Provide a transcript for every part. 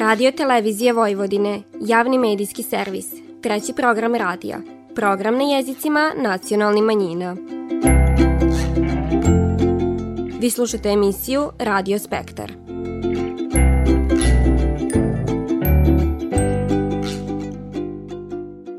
Radio Televizije Vojvodine, javni medijski servis, treći program radija, program na jezicima nacionalnih manjina. Vi slušate emisiju Radio Spektar.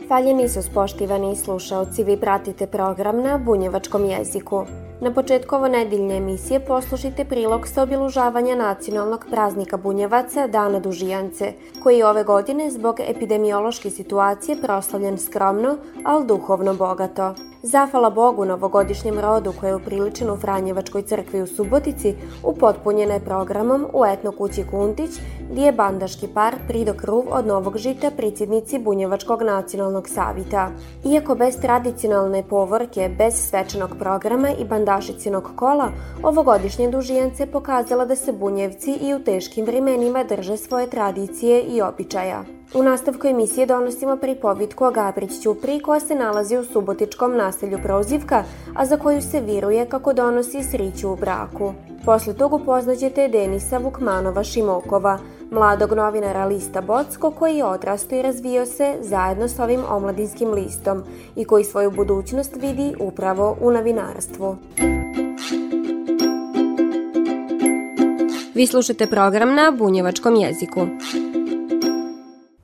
Hvaljeni su spoštivani slušaoci, vi pratite program na bunjevačkom jeziku. Na početku ovo nedeljne emisije poslušajte prilog sa obilužavanja nacionalnog praznika Bunjevaca Dana Dužijance, koji je ove godine zbog epidemiološke situacije proslavljen skromno, ali duhovno bogato. Zafala Bogu novogodišnjem rodu koja je upriličen u Franjevačkoj crkvi u Subotici, upotpunjena je programom u etno kući Kuntić, gdje je bandaški par prido kruv od Novog žita pricidnici Bunjevačkog nacionalnog savita. Iako bez tradicionalne povorke, bez svečanog programa i bandašicinog kola, ovogodišnje dužijance pokazala da se Bunjevci i u teškim vremenima drže svoje tradicije i običaja. U nastavku emisije donosimo pripovitku o Gabrić Ćupri koja se nalazi u subotičkom naselju Prozivka, a za koju se viruje kako donosi sriću u braku. Posle toga upoznaćete Denisa Vukmanova Šimokova, mladog novinara lista Bocko koji je odrastao i razvio se zajedno s ovim omladinskim listom i koji svoju budućnost vidi upravo u novinarstvu. Vi slušate program na bunjevačkom jeziku.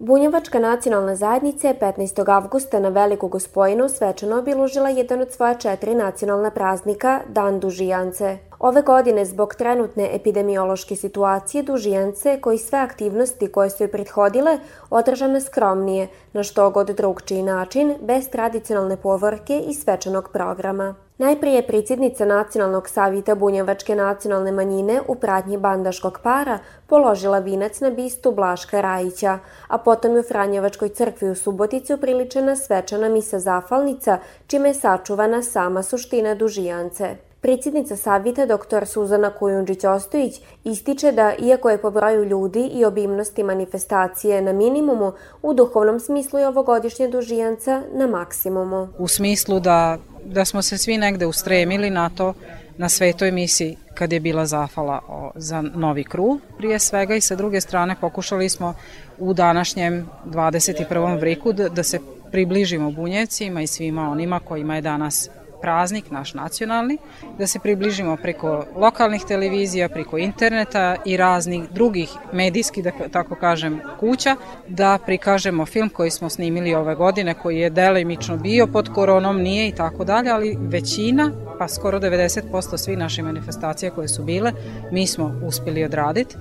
Bunjevačka nacionalna zajednica je 15. avgusta na Veliku Gospojinu svečano obilužila jedan od svoja četiri nacionalna praznika, Dan Dužijance. Ove godine, zbog trenutne epidemiološke situacije, Dužijance, koji sve aktivnosti koje su joj prethodile, održane skromnije, na što god drugčiji način, bez tradicionalne povorke i svečanog programa. Najprije je predsjednica Nacionalnog savita Bunjevačke nacionalne manjine u pratnji bandaškog para položila vinac na bistu Blaška Rajića, a potom je u Franjevačkoj crkvi u Subotici upriličena svečana misa zafalnica, čime je sačuvana sama suština dužijance. Predsjednica savita dr. Suzana Kujundžić-Ostojić ističe da, iako je po broju ljudi i obimnosti manifestacije na minimumu, u duhovnom smislu je ovogodišnje dužijanca na maksimumu. U smislu da, da smo se svi negde ustremili na to, na svetoj misiji kad je bila zafala za novi kruv prije svega i sa druge strane pokušali smo u današnjem 21. vriku da, da se približimo bunjevcima i svima onima kojima je danas praznik naš nacionalni, da se približimo preko lokalnih televizija, preko interneta i raznih drugih medijskih, da tako kažem, kuća, da prikažemo film koji smo snimili ove godine, koji je delimično bio pod koronom, nije i tako dalje, ali većina, pa skoro 90% svih naših manifestacija koje su bile, mi smo uspeli odraditi.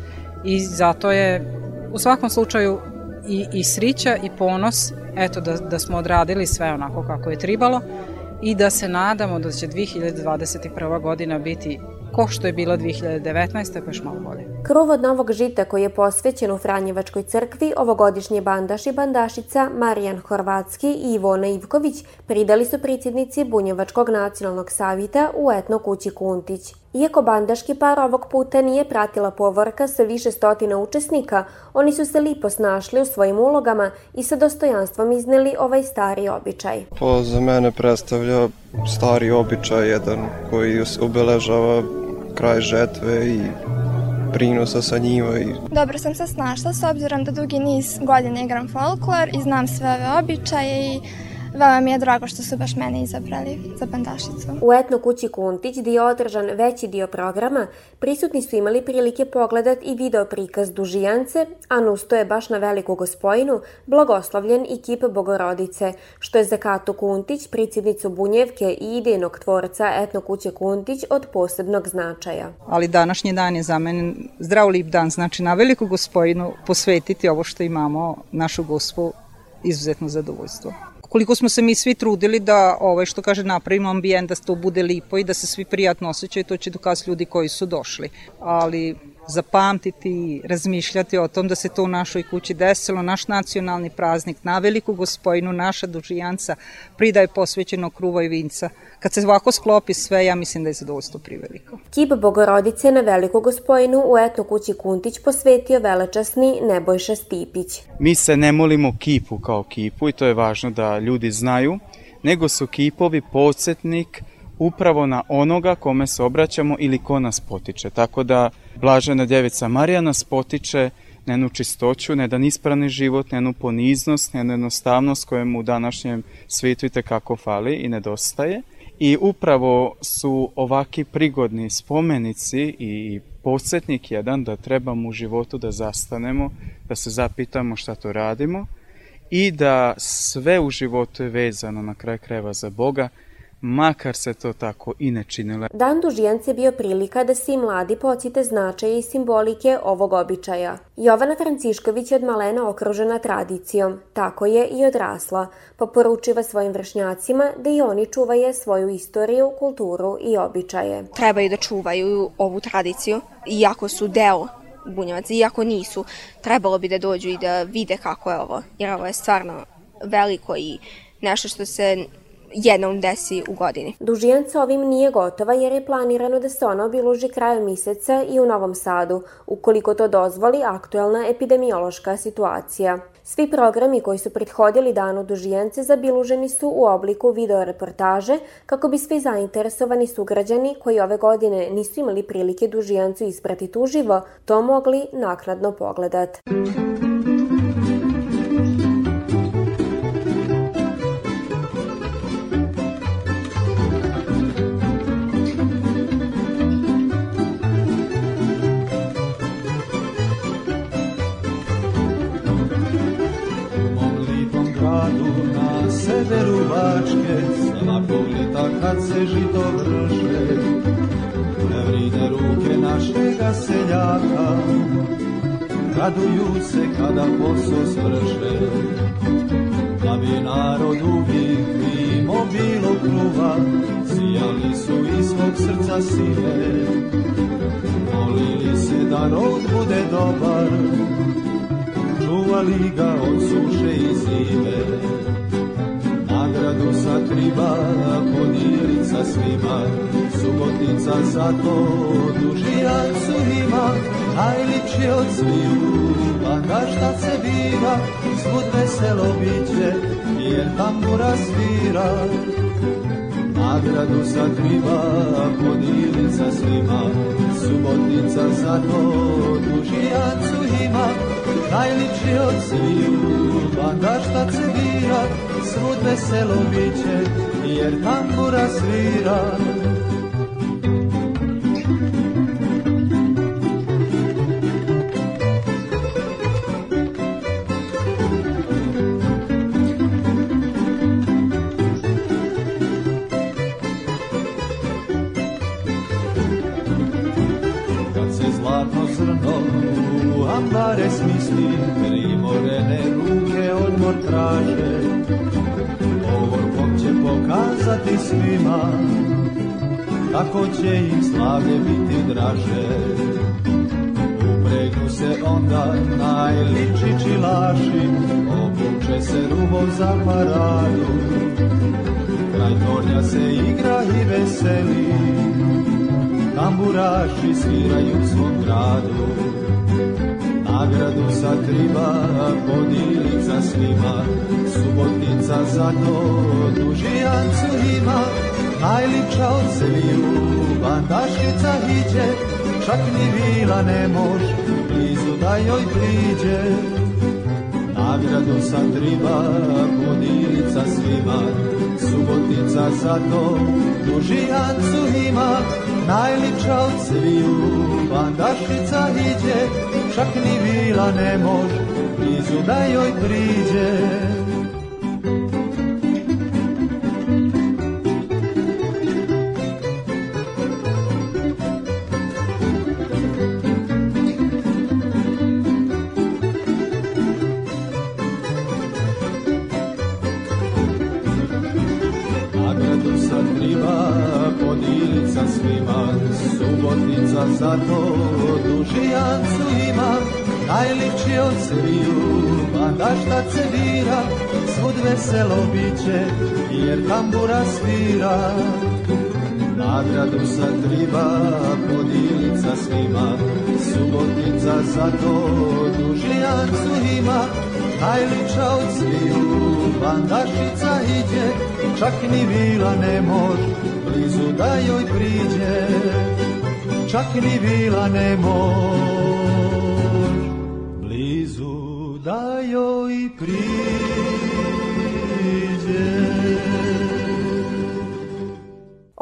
I zato je u svakom slučaju i, i srića i ponos eto da, da smo odradili sve onako kako je tribalo i da se nadamo da će 2021. godina biti ko što je bila 2019. pa još malo bolje. Kruv od Novog žita koji je posvećen u Franjevačkoj crkvi, ovogodišnji bandaš i bandašica Marijan Horvatski i Ivona Ivković pridali su predsjednici Bunjevačkog nacionalnog savita u etno kući Kuntić. Iako bandaški par ovog puta nije pratila povorka sa više stotina učesnika, oni su se lipo snašli u svojim ulogama i sa dostojanstvom izneli ovaj stari običaj. To za mene predstavlja stari običaj jedan koji obeležava kraj žetve i prinosa sa njiva. I... Dobro sam se snašla s obzirom da dugi niz godina igram folklor i znam sve ove običaje i Veoma mi je drago što su baš mene izabrali za bandašicu. U etno kući Kuntić, gdje je održan veći dio programa, prisutni su imali prilike pogledat i video prikaz Dužijance, a nusto je baš na Veliku gospojinu blagoslovljen i kip Bogorodice, što je za Katu Kuntić, predsjednicu Bunjevke i idejnog tvorca etno kuće Kuntić od posebnog značaja. Ali današnji dan je za mene zdrav lip dan, znači na Veliku gospojinu posvetiti ovo što imamo, našu gospu, izuzetno zadovoljstvo koliko smo se mi svi trudili da ovaj što kaže napravimo ambijent da to bude lipo i da se svi prijatno osjećaju, to će dokaz ljudi koji su došli. Ali zapamtiti i razmišljati o tom da se to u našoj kući desilo, naš nacionalni praznik, na veliku gospojinu, naša dužijanca, pridaje posvećeno kruva i vinca. Kad se ovako sklopi sve, ja mislim da je zadovoljstvo priveliko. Kip Bogorodice na veliku gospojinu u etno kući Kuntić posvetio velečasni Nebojša Stipić. Mi se ne molimo kipu kao kipu i to je važno da ljudi znaju, nego su kipovi podsjetnik upravo na onoga kome se obraćamo ili ko nas potiče. Tako da Blažena djevica Marija nas potiče njenu čistoću, jedan ispravni život, njenu poniznost, njenu jednostavnost kojem u današnjem svijetu i tekako fali i nedostaje. I upravo su ovaki prigodni spomenici i podsjetnik jedan da trebamo u životu da zastanemo, da se zapitamo šta to radimo i da sve u životu je vezano na kraj kreva za Boga, makar se to tako i ne činilo. Dan dužijance je bio prilika da se i mladi podsjete značaje i simbolike ovog običaja. Jovana Francišković je od malena okružena tradicijom, tako je i odrasla, pa poručiva svojim vršnjacima da i oni čuvaju svoju istoriju, kulturu i običaje. Trebaju da čuvaju ovu tradiciju, iako su deo bunjevaca, iako nisu, trebalo bi da dođu i da vide kako je ovo, jer ovo je stvarno veliko i nešto što se jednom desi u godini. Dužijanca ovim nije gotova jer je planirano da se ona obiluži krajem meseca i u Novom Sadu, ukoliko to dozvoli aktuelna epidemiološka situacija. Svi programi koji su prethodili danu Dužijance zabiluženi su u obliku videoreportaže kako bi svi zainteresovani sugrađani koji ove godine nisu imali prilike Dužijancu ispratiti uživo, to mogli naknadno pogledati. Severu Bačke, svakog ljeta kad se žito vrše, nevrine ruke našega seljaka, raduju se kada posao svrše, da bi narod uvijek mimo bilo kruva, sijali su iz svog srca sile, molili se da rod bude dobar, čuvali ga od suše i zime sakriva, podijeli sa svima, subotica za to dužijancu ima, najliči od sviju, pa šta se bira, svud veselo biće, jer tambura svira. Nagradu sakriva, podijeli sa svima, subotica za to dužijancu ima, najliči od sviju, pa šta se bira, svud veselo biće, jer tambura svira. Kako će im slavlje biti draže. Upregnu se onda najliči čilaši, obuče se rubo za paradu. Kraj tornja se igra i veseli, tamburaši sviraju svom gradu. Nagradu sakriva, podilica svima, subotica za to dužijancu ima, najlipša od sviju, bandašica iđe, čak ni vila ne mož, blizu da joj priđe. Nagradu sakriva, podilica svima, subotica za to dužijancu ima, najlipša od sviju, bandašica iđe, čak ni vila ne mož, blizu da joj priđe. Sakriva podilica svima, subotnica za to dužijancu ima, najlipši od sviju, da šta cevira, svud veselo biće, jer tambura svira. Nagradu sa triba, podilica svima, subotica za to dužijancu ima, najliča od sviju, bandašica iđe, čak ni vila ne mož, blizu da joj priđe, čak ni vila ne mož, blizu da joj priđe.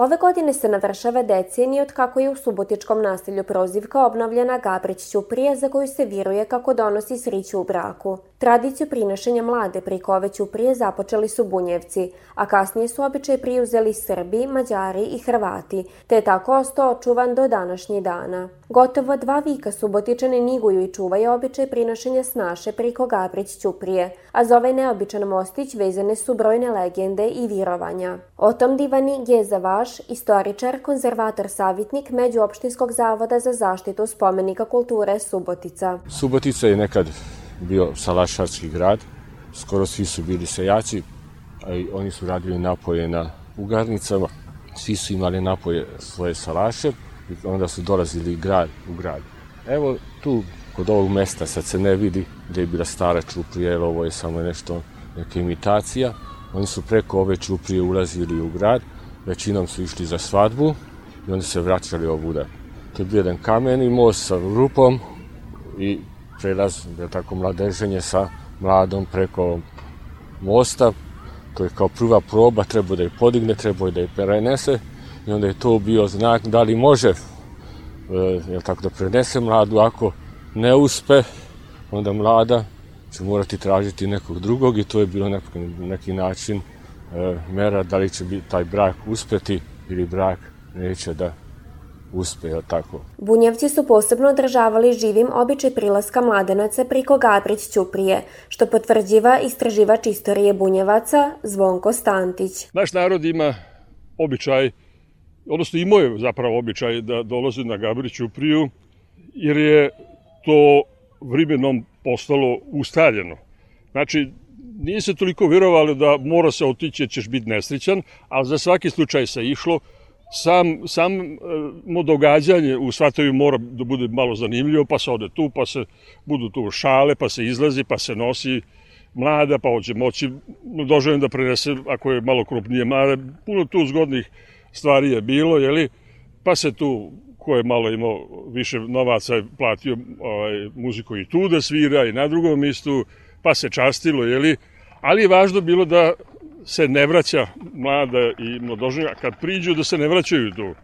Ove godine se navršava decenije od kako je u Subotičkom naselju prozivka obnovljena Gabrić Ćuprije za koju se viruje kako donosi sriću u braku. Tradiciju prinošenja mlade preko ove Ćuprije započeli su Bunjevci, a kasnije su običaj priuzeli Srbi, Mađari i Hrvati, te je tako ostao očuvan do današnjih dana. Gotovo dva vika Subotičani niguju i čuvaju običaj prinošenja snaše preko Gabrić Ćuprije, a za ovaj neobičan mostić vezane su brojne legende i virovanja. O tom divani Geza Vaš, istoričar, konzervator savjetnik Međuopštinskog zavoda za zaštitu spomenika kulture Subotica. Subotica je nekad bio salašarski grad, skoro svi su bili sejaci, a i oni su radili napoje na ugarnicama, svi su imali napoje svoje salaše i onda su dolazili grad u grad. Evo tu kod ovog mesta sad se ne vidi gde je bila stara čuprija, jer ovo je samo nešto, neka imitacija. Oni su preko ove čuprije ulazili u grad, većinom su išli za svadbu i onda se vraćali ovuda. To je bio jedan kameni most sa rupom i prelaz, da tako, mladeženje sa mladom preko mosta. To je kao prva proba, treba da je podigne, treba da je prenese i onda je to bio znak da li može e, tako, da prenese mladu, ako ne uspe, onda mlada će morati tražiti nekog drugog i to je bilo neki, neki način mera da li će biti taj brak uspeti ili brak neće da uspe, tako? Bunjevci su posebno održavali živim običaj prilaska mladenaca priko Gabrić Ćuprije, što potvrđiva istraživač istorije Bunjevaca Zvonko Stantić. Naš narod ima običaj, odnosno imao je zapravo običaj da dolazi na Gabrić Ćupriju, jer je to vrimenom postalo ustaljeno. Znači, nije toliko vjerovalo da mora se otići, ćeš biti nesrećan, ali za svaki slučaj se išlo, sam, samo događanje u Svatoju mora da bude malo zanimljivo, pa se ode tu, pa se budu tu šale, pa se izlazi, pa se nosi mlada, pa hoće moći doželim da prenese, ako je malo krupnije mlada, puno tu zgodnih stvari je bilo, jeli, pa se tu ko je malo imao više novaca platio ovaj, muziku i tu da svira i na drugom mjestu, pa se častilo, jeli, ali je važno bilo da se ne vraća mlada i mladoženja, kad priđu da se ne vraćaju tu.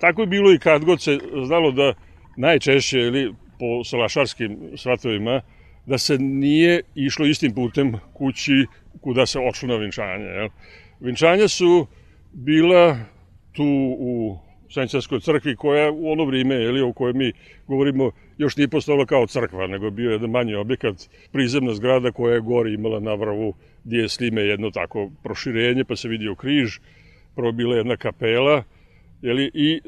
Tako je bilo i kad god se znalo da najčešće ili po salašarskim svatovima da se nije išlo istim putem kući kuda se odšlo na vinčanje. Jel? Vinčanja su bila tu u Senčarskoj crkvi koja u ono vrijeme, jeli, o kojoj mi govorimo, još nije postavila kao crkva, nego bio jedan manji objekat, prizemna zgrada koja je gori imala na vrhu gdje je slime jedno tako proširenje, pa se vidio križ, prvo bila jedna kapela, jeli, i e,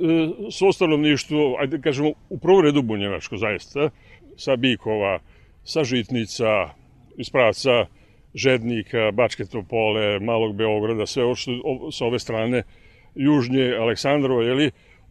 svo stanovništvo, ajde da kažemo, u prvom redu bunjevačko zaista, sa Bikova, sa Žitnica, iz praca Žednika, Bačke Topole, Malog Beograda, sve ovo što sa ove strane južnje Aleksandrova, jeli,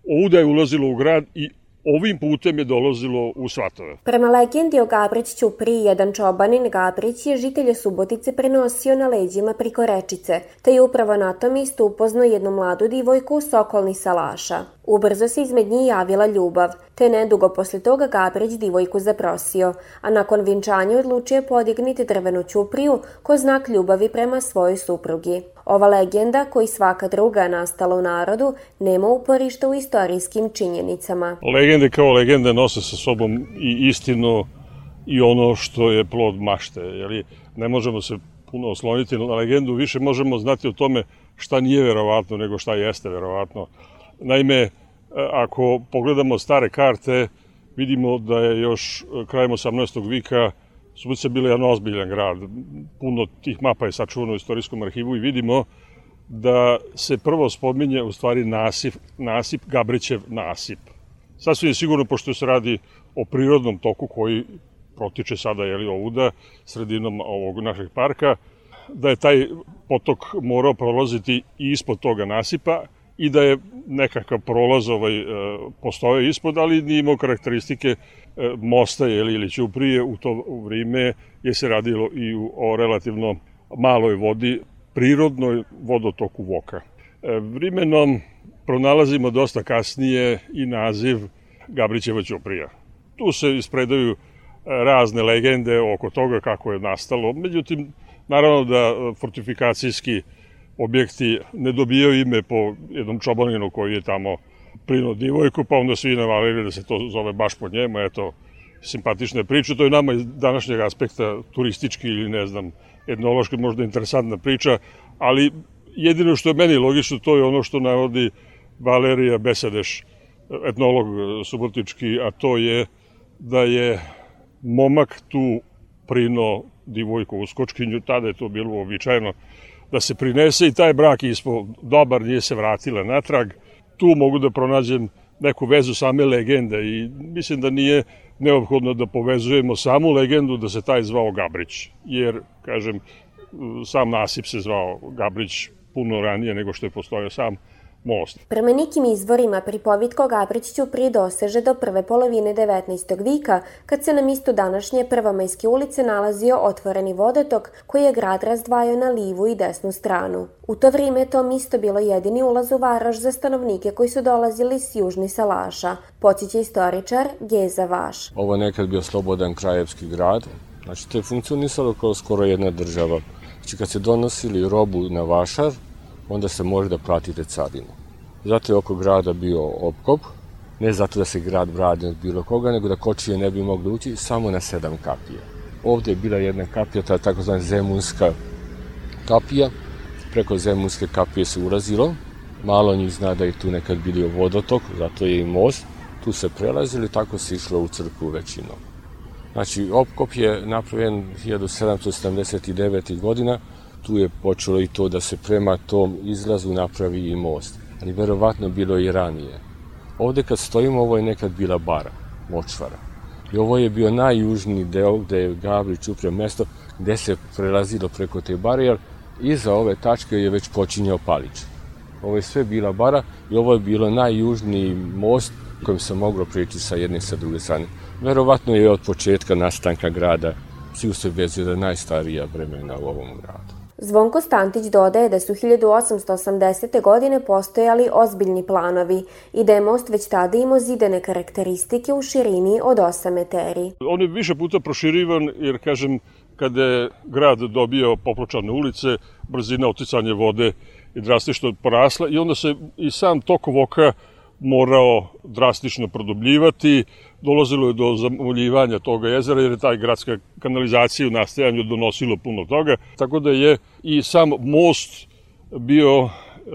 ovuda je ulazilo u grad i ovim putem je dolazilo u Svatove. Prema legendi o Gabriću pri jedan čobanin Gabrić je žitelje Subotice prenosio na leđima priko rečice, te je upravo na tom istu upoznao jednu mladu divojku Sokolni Salaša. Ubrzo se izmed njih javila ljubav, te nedugo posle toga Gabrić divojku zaprosio, a nakon vinčanja odlučio podigniti drvenu ćupriju ko znak ljubavi prema svojoj suprugi. Ova legenda, koji svaka druga nastala u narodu, nema uporišta u istorijskim činjenicama. Legende kao legende nose sa sobom i istinu i ono što je plod mašte. Jeli, ne možemo se puno osloniti na legendu, više možemo znati o tome šta nije verovatno nego šta jeste verovatno. Naime, ako pogledamo stare karte, vidimo da je još krajem 18. vika Subotica bila jedan ozbiljan grad. Puno tih mapa je sačuvano u istorijskom arhivu i vidimo da se prvo spominje u stvari nasip, nasip Gabrićev nasip. Sasvim je sigurno, pošto se radi o prirodnom toku koji protiče sada jeli, ovuda, sredinom ovog našeg parka, da je taj potok morao prolaziti i ispod toga nasipa i da je nekakav prolaz ovaj, e, postoje ispod, ali nije imao karakteristike E, mosta ili, ili Ćuprije u to vrijeme je se radilo i o relativno maloj vodi, prirodnoj vodotoku Voka. E, vrimenom pronalazimo dosta kasnije i naziv Gabrićeva Ćuprija. Tu se ispredaju razne legende oko toga kako je nastalo. Međutim, naravno da fortifikacijski objekti ne dobijaju ime po jednom čobaninu koji je tamo prinuo divojku, pa onda svi navalili da se to zove baš po njemu, eto, simpatične priče. To je nama iz današnjeg aspekta turistički ili ne znam, etnološki možda interesantna priča, ali jedino što je meni logično to je ono što navodi Valerija Besadeš, etnolog subotički, a to je da je momak tu prino divojku u skočkinju, tada je to bilo uobičajeno da se prinese i taj brak ispo dobar, nije se vratila natrag. Tu mogu da pronađem neku vezu same legende i mislim da nije neophodno da povezujemo samu legendu da se taj zvao Gabrić, jer, kažem, sam nasip se zvao Gabrić puno ranije nego što je postojao sam most. Prema nekim izvorima pripovitko Gabrić Ćupri doseže do prve polovine 19. vika, kad se na mistu današnje Prvomajske ulice nalazio otvoreni vodotok koji je grad razdvajao na livu i desnu stranu. U to vrijeme to misto bilo jedini ulaz u Varoš za stanovnike koji su dolazili s južni Salaša, podsjeća istoričar Geza Vaš. Ovo je nekad bio slobodan krajevski grad, znači to je funkcionisalo kao skoro jedna država. Znači kad se donosili robu na Vašar, onda se može da platite carinu. Zato je oko grada bio opkop, ne zato da se grad bradi od bilo koga, nego da kočije ne bi mogli ući samo na sedam kapija. Ovde je bila jedna kapija, ta takozvana zemunska kapija, preko zemunske kapije se urazilo, malo njih zna da je tu nekad bilio vodotok, zato je i most, tu se prelazili, tako se išlo u crkvu većinom. Znači, opkop je napravljen 1779. godina, tu je počelo i to da se prema tom izlazu napravi i most, ali verovatno bilo i ranije. Ovde kad stojimo, ovo je nekad bila bara, močvara. I ovo je bio najjužniji deo gde je Gavrić upravo mesto gde se prelazilo preko te bare, jer iza ove tačke je već počinjao Palić. Ovo je sve bila bara i ovo je bilo najjužniji most kojim se moglo prijeći sa jedne i sa druge strane. Verovatno je od početka nastanka grada svi se vezio da najstarija vremena u ovom gradu. Zvonko Stantić dodaje da su 1880. godine postojali ozbiljni planovi i da je most već tada imao zidene karakteristike u širini od 8 meteri. On je više puta proširivan jer, kažem, kada je grad dobio popločane ulice, brzina oticanja vode je drastično porasla i onda se i sam tok voka morao drastično produbljivati, dolazilo je do zamoljivanja toga jezera jer je taj gradska kanalizacija u nastajanju donosilo puno toga, tako da je i sam most bio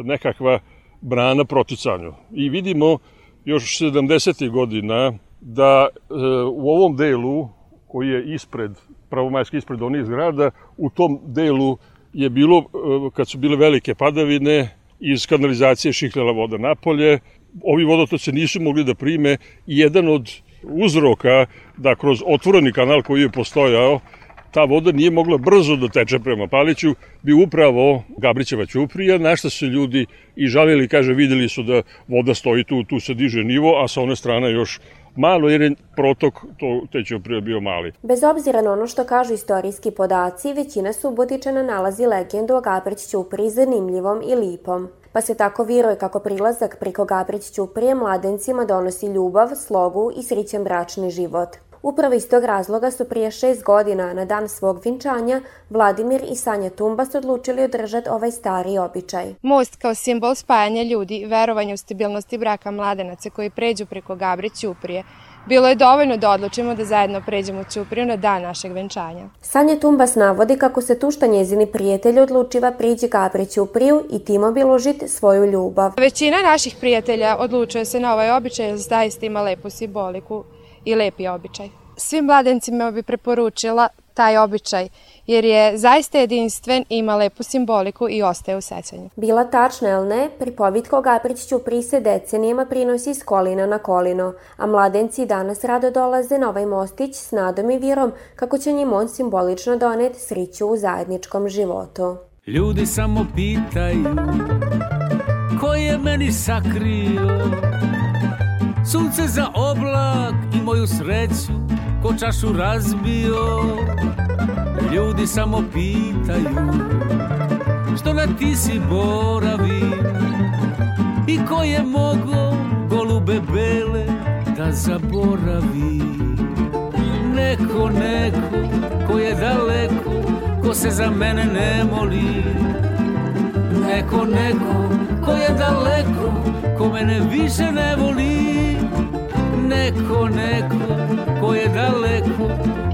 nekakva brana proticanju. I vidimo još 70. godina da e, u ovom delu koji je ispred, pravomajski ispred onih zgrada, u tom delu je bilo, e, kad su bile velike padavine, iz kanalizacije šihljala voda napolje, ovi vodotoci nisu mogli da prime i jedan od uzroka da kroz otvoreni kanal koji je postojao ta voda nije mogla brzo da teče prema Paliću, bi upravo Gabrićeva Ćuprija, na što se ljudi i žalili, kaže, videli su da voda stoji tu, tu se diže nivo, a sa one strane još malo jer je protok to te Ćuprije bio mali. Bez obzira na ono što kažu istorijski podaci, većina Subotičana nalazi legendu o Gabrić Ćupriji zanimljivom i lipom pa se tako viruje kako prilazak preko Gabrić Ćuprije mladencima donosi ljubav, slogu i srićen bračni život. Upravo iz tog razloga su prije šest godina, na dan svog vinčanja, Vladimir i Sanja Tumbas odlučili održati ovaj stari običaj. Most kao simbol spajanja ljudi, verovanja u stabilnosti braka mladenaca koji pređu preko Gabrić Ćuprije, Bilo je dovoljno da odlučimo da zajedno pređemo u Ćupriju na dan našeg venčanja. Sanja Tumbas navodi kako se tušta njezini prijatelji odlučiva priđi Gabri Ćupriju i tim obilužiti svoju ljubav. Većina naših prijatelja odlučuje se na ovaj običaj jer zaista ima lepu simboliku i lepi običaj. Svim mladencima bi preporučila taj običaj, jer je zaista jedinstven, ima lepu simboliku i ostaje u sećanju. Bila tačna, ili ne, pripovitko Gabrić Ćupri se decenijama prinosi s kolina na kolino, a mladenci danas rado dolaze na ovaj mostić s nadom i vjerom kako će njim on simbolično doneti sriću u zajedničkom životu. Ljudi samo pitaju ko je meni sakrio sunce za oblak i moju sreću ko čašu razbio ljudi samo pitaju Što na ti si boravi? I ko je mogo golube bele da zaboravi? Neko, neko ko je daleko Ko se za mene ne moli. Neko, neko ko je daleko Ko mene više ne voli. Neko, neko ko je daleko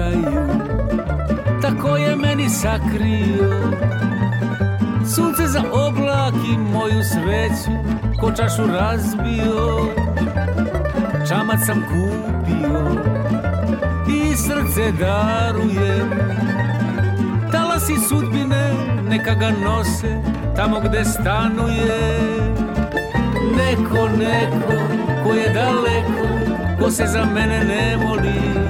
pitaju Tako je meni sakrio. Sunce za oblak i moju sreću Ko čašu razbio. Čamac sam kupio I srce darujem Talasi sudbine neka ga nose Tamo gde stanuje. Neko, neko ko je daleko Ko se za mene ne moli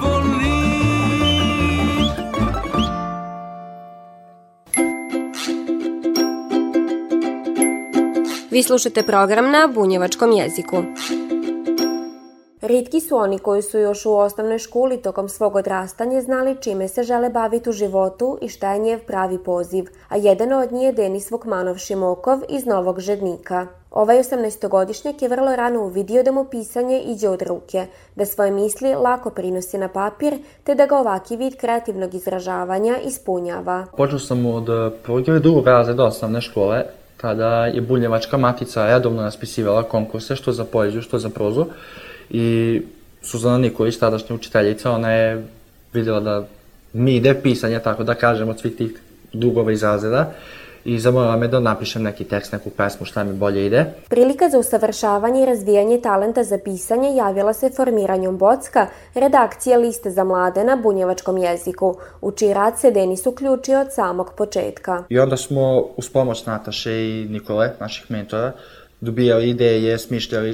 Vi slušate program na bunjevačkom jeziku. Ritki su oni koji su još u osnovnoj školi tokom svog odrastanja znali čime se žele baviti u životu i šta je njev pravi poziv, a jedan od njih je Denis Vukmanov Šimokov iz Novog Žednika. Ovaj 18-godišnjak je vrlo rano uvidio da mu pisanje iđe od ruke, da svoje misli lako prinosi na papir, te da ga ovaki vid kreativnog izražavanja ispunjava. Počeo sam od prvog ili drugog razreda osnovne škole, tada je Bunjevačka matica redovno raspisivala konkurse, što za poeziju, što za prozu. I Suzana Nikolić, tadašnja učiteljica, ona je videla da mi ide pisanje, tako da kažem, od svih tih dugova iz razreda i zamolila me da napišem neki tekst, neku pesmu, šta mi bolje ide. Prilika za usavršavanje i razvijanje talenta za pisanje javila se formiranjem Bocka, redakcije liste za mlade na bunjevačkom jeziku, u čiji rad se Denis uključio od samog početka. I onda smo uz pomoć Nataše i Nikole, naših mentora, dobijali ideje, smišljali,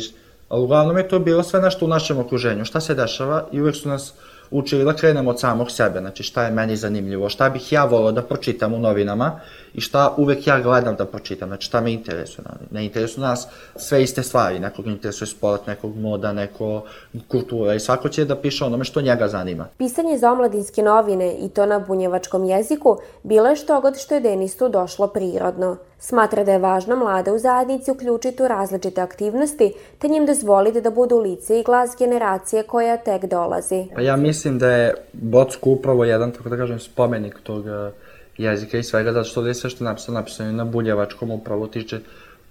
ali uglavnom je to bilo sve nešto u našem okruženju, šta se dešava i uvek su nas učili da krenemo od samog sebe, znači šta je meni zanimljivo, šta bih ja volao da pročitam u novinama i šta uvek ja gledam da pročitam, znači šta me interesuje. Ne interesuje nas sve iste stvari, nekog interesuje sport, nekog moda, neko kultura i svako će da piše onome što njega zanima. Pisanje za omladinske novine i to na bunjevačkom jeziku bilo je što god što je Denisu došlo prirodno. Smatra da je važno mlade u zajednici uključiti u različite aktivnosti, te njim dozvoliti da budu lice i glas generacije koja tek dolazi. Pa ja mislim da je Bocku upravo jedan, tako da kažem, spomenik tog uh, jezika i svega, zato što je sve što je napisano, napisano na bunjevačkom upravo tiče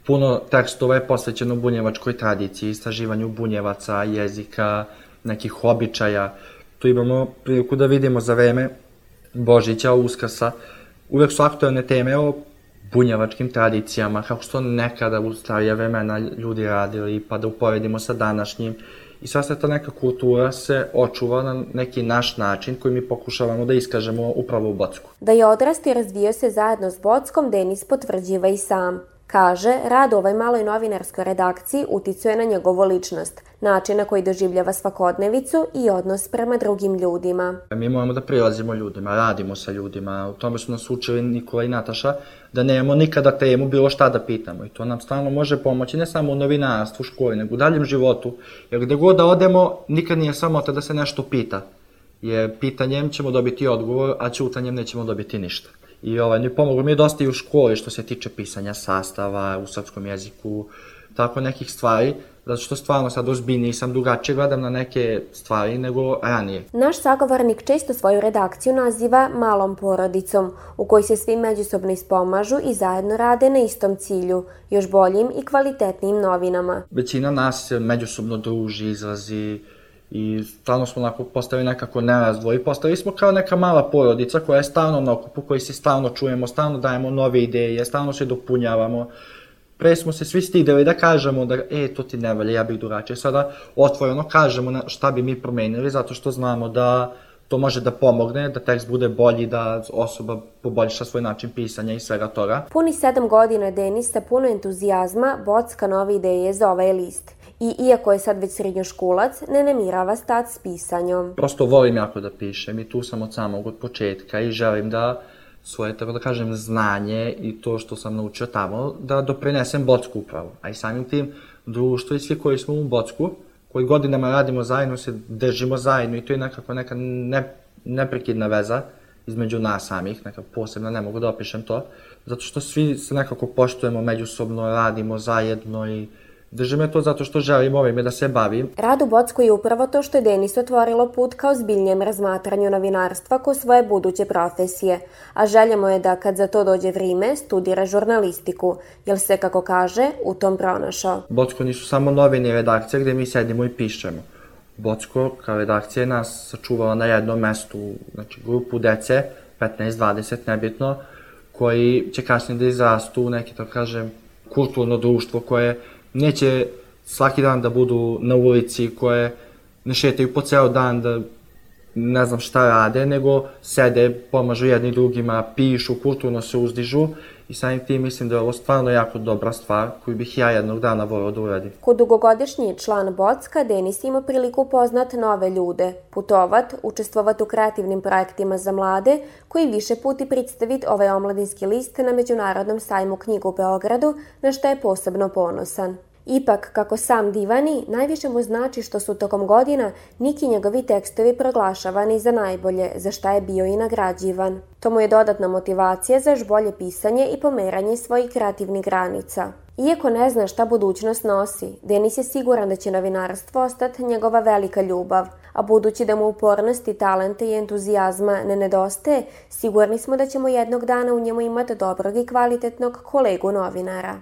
puno tekstova je posvećeno bunjevačkoj tradiciji, istraživanju bunjevaca, jezika, nekih običaja. Tu imamo priliku da vidimo za vreme Božića, Uskrsa, uvek su aktualne teme o bunjevačkim tradicijama, kako su to nekada u starije vremena ljudi radili, pa da uporedimo sa današnjim. I sva ta neka kultura se očuva na neki naš način koji mi pokušavamo da iskažemo upravo u Bocku. Da je odrasti i razvio se zajedno s Bockom, Denis potvrđiva i sam. Kaže, rad ovoj maloj novinarskoj redakciji uticuje na njegovu ličnost, način na koji doživljava svakodnevicu i odnos prema drugim ljudima. Mi moramo da prilazimo ljudima, radimo sa ljudima, u tome su nas učili Nikola i Nataša, da nemamo nikada temu bilo šta da pitamo i to nam stalno može pomoći ne samo u novinarstvu, u školi, nego u daljem životu, jer gde god da odemo, nikad nije samo da se nešto pita, jer pitanjem ćemo dobiti odgovor, a ćutanjem nećemo dobiti ništa. I ovaj, mi pomoglo mi je dosta i u školi što se tiče pisanja sastava u srpskom jeziku, tako nekih stvari, zato što stvarno sad ozbiljniji sam, drugačije gledam na neke stvari nego ranije. Naš sagovornik često svoju redakciju naziva malom porodicom, u kojoj se svi međusobno ispomažu i zajedno rade na istom cilju, još boljim i kvalitetnijim novinama. Većina nas međusobno druži, izlazi I stvarno smo onako postali nekako nerazdvoji. Postali smo kao neka mala porodica koja je stalno na okupu, koji se stalno čujemo, stalno dajemo nove ideje, stalno se dopunjavamo. Pre smo se svi stideli da kažemo da, e, to ti ne valja, ja bih drugačije. Sada otvoreno kažemo šta bi mi promenili, zato što znamo da to može da pomogne, da tekst bude bolji, da osoba poboljša svoj način pisanja i svega toga. Puni sedam godina Denis sa puno entuzijazma bocka nove ideje za ovaj list. I iako je sad već srednjoškolac, ne namirava stat s pisanjom. Prosto volim jako da pišem i tu sam od samog od početka i želim da svoje, tako da kažem, znanje i to što sam naučio tamo, da doprinesem Bocku upravo. A i samim tim društvo i svi koji smo u Bocku, koji godinama radimo zajedno, se držimo zajedno i to je nekako neka ne, neprekidna veza između nas samih, neka posebna, ne mogu da opišem to, zato što svi se nekako poštujemo međusobno, radimo zajedno i Drži me to zato što želim ovime da se bavim. Rad u Bocku je upravo to što je Denis otvorilo put kao zbiljnjem razmatranju novinarstva ko svoje buduće profesije, a željamo je da kad za to dođe vrime studira žurnalistiku, jer se, kako kaže, u tom pronašao. Bocko nisu samo novine i redakcije gde mi sedimo i pišemo. Bocko kao redakcija je nas sačuvala na jednom mestu, znači grupu dece, 15-20, nebitno, koji će kasnije da izrastu u neke, tako kažem, kulturno društvo koje neće svaki dan da budu na ulici koje ne šetaju po ceo dan da ne znam šta rade, nego sede, pomažu jedni drugima, pišu, kulturno se uzdižu i samim tim mislim da je ovo stvarno jako dobra stvar koju bih ja jednog dana volio da uradim. Ko dugogodišnji član Bocka, Denis ima priliku upoznat nove ljude, putovat, učestvovat u kreativnim projektima za mlade, koji više puti predstavit ovaj omladinski list na Međunarodnom sajmu knjigu u Beogradu, na što je posebno ponosan. Ipak, kako sam divani, najviše mu znači što su tokom godina Niki njegovi tekstovi proglašavani za najbolje, za šta je bio i nagrađivan. To mu je dodatna motivacija za još bolje pisanje i pomeranje svojih kreativnih granica. Iako ne zna šta budućnost nosi, Denis je siguran da će novinarstvo ostati njegova velika ljubav, a budući da mu upornosti, talente i entuzijazma ne nedostaje, sigurni smo da ćemo jednog dana u njemu imati dobrog i kvalitetnog kolegu novinara.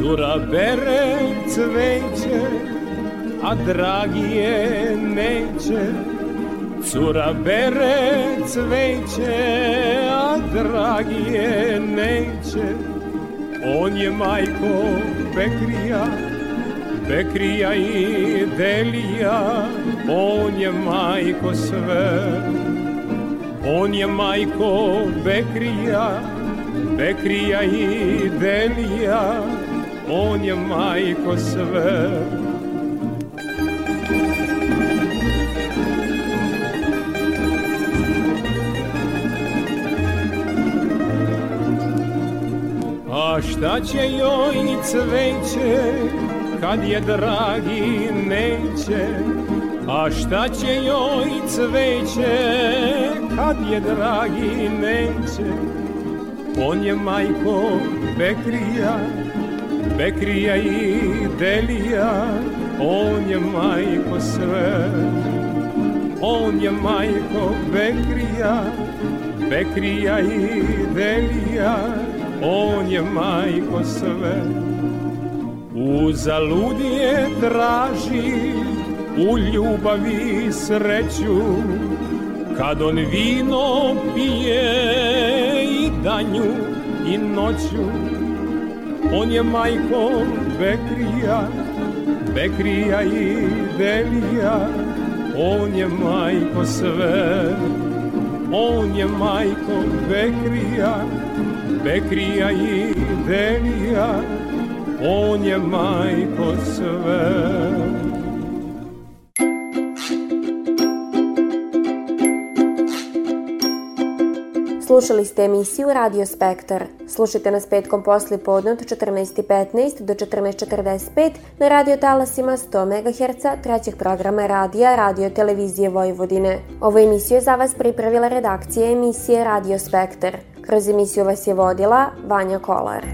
Cura bere cveće, a dragi je neće. Cura bere cveće, a dragi je neće. On je majko Bekrija, Bekrija i Delija, on je majko sve. On je majko Bekrija, Bekrija i Delija, on je majko sve. A šta će joj cveće kad je dragi neće? A šta će joj cveće kad je dragi neće? On je majko Bekrija Bekrija i Delija, on je majko sve. On je majko Bekrija, Bekrija i Delija, on je majko sve. Uzaludije traži u ljubavi sreću, kad on vino pije i danju i noću, On je majko Bekrija, Bekrija i Delija, on je majko sve. On je majko Bekrija, Bekrija i Delija, on je majko sve. Slušali ste emisiju Radio Spektar. Slušajte nas petkom posle podne od 14.15 do 14.45 na radio talasima 100 MHz trećeg programa radija Radio Televizije Vojvodine. Ovu emisiju je za vas pripravila redakcija emisije Radio Spektar. Kroz emisiju vas je vodila Vanja Kolar.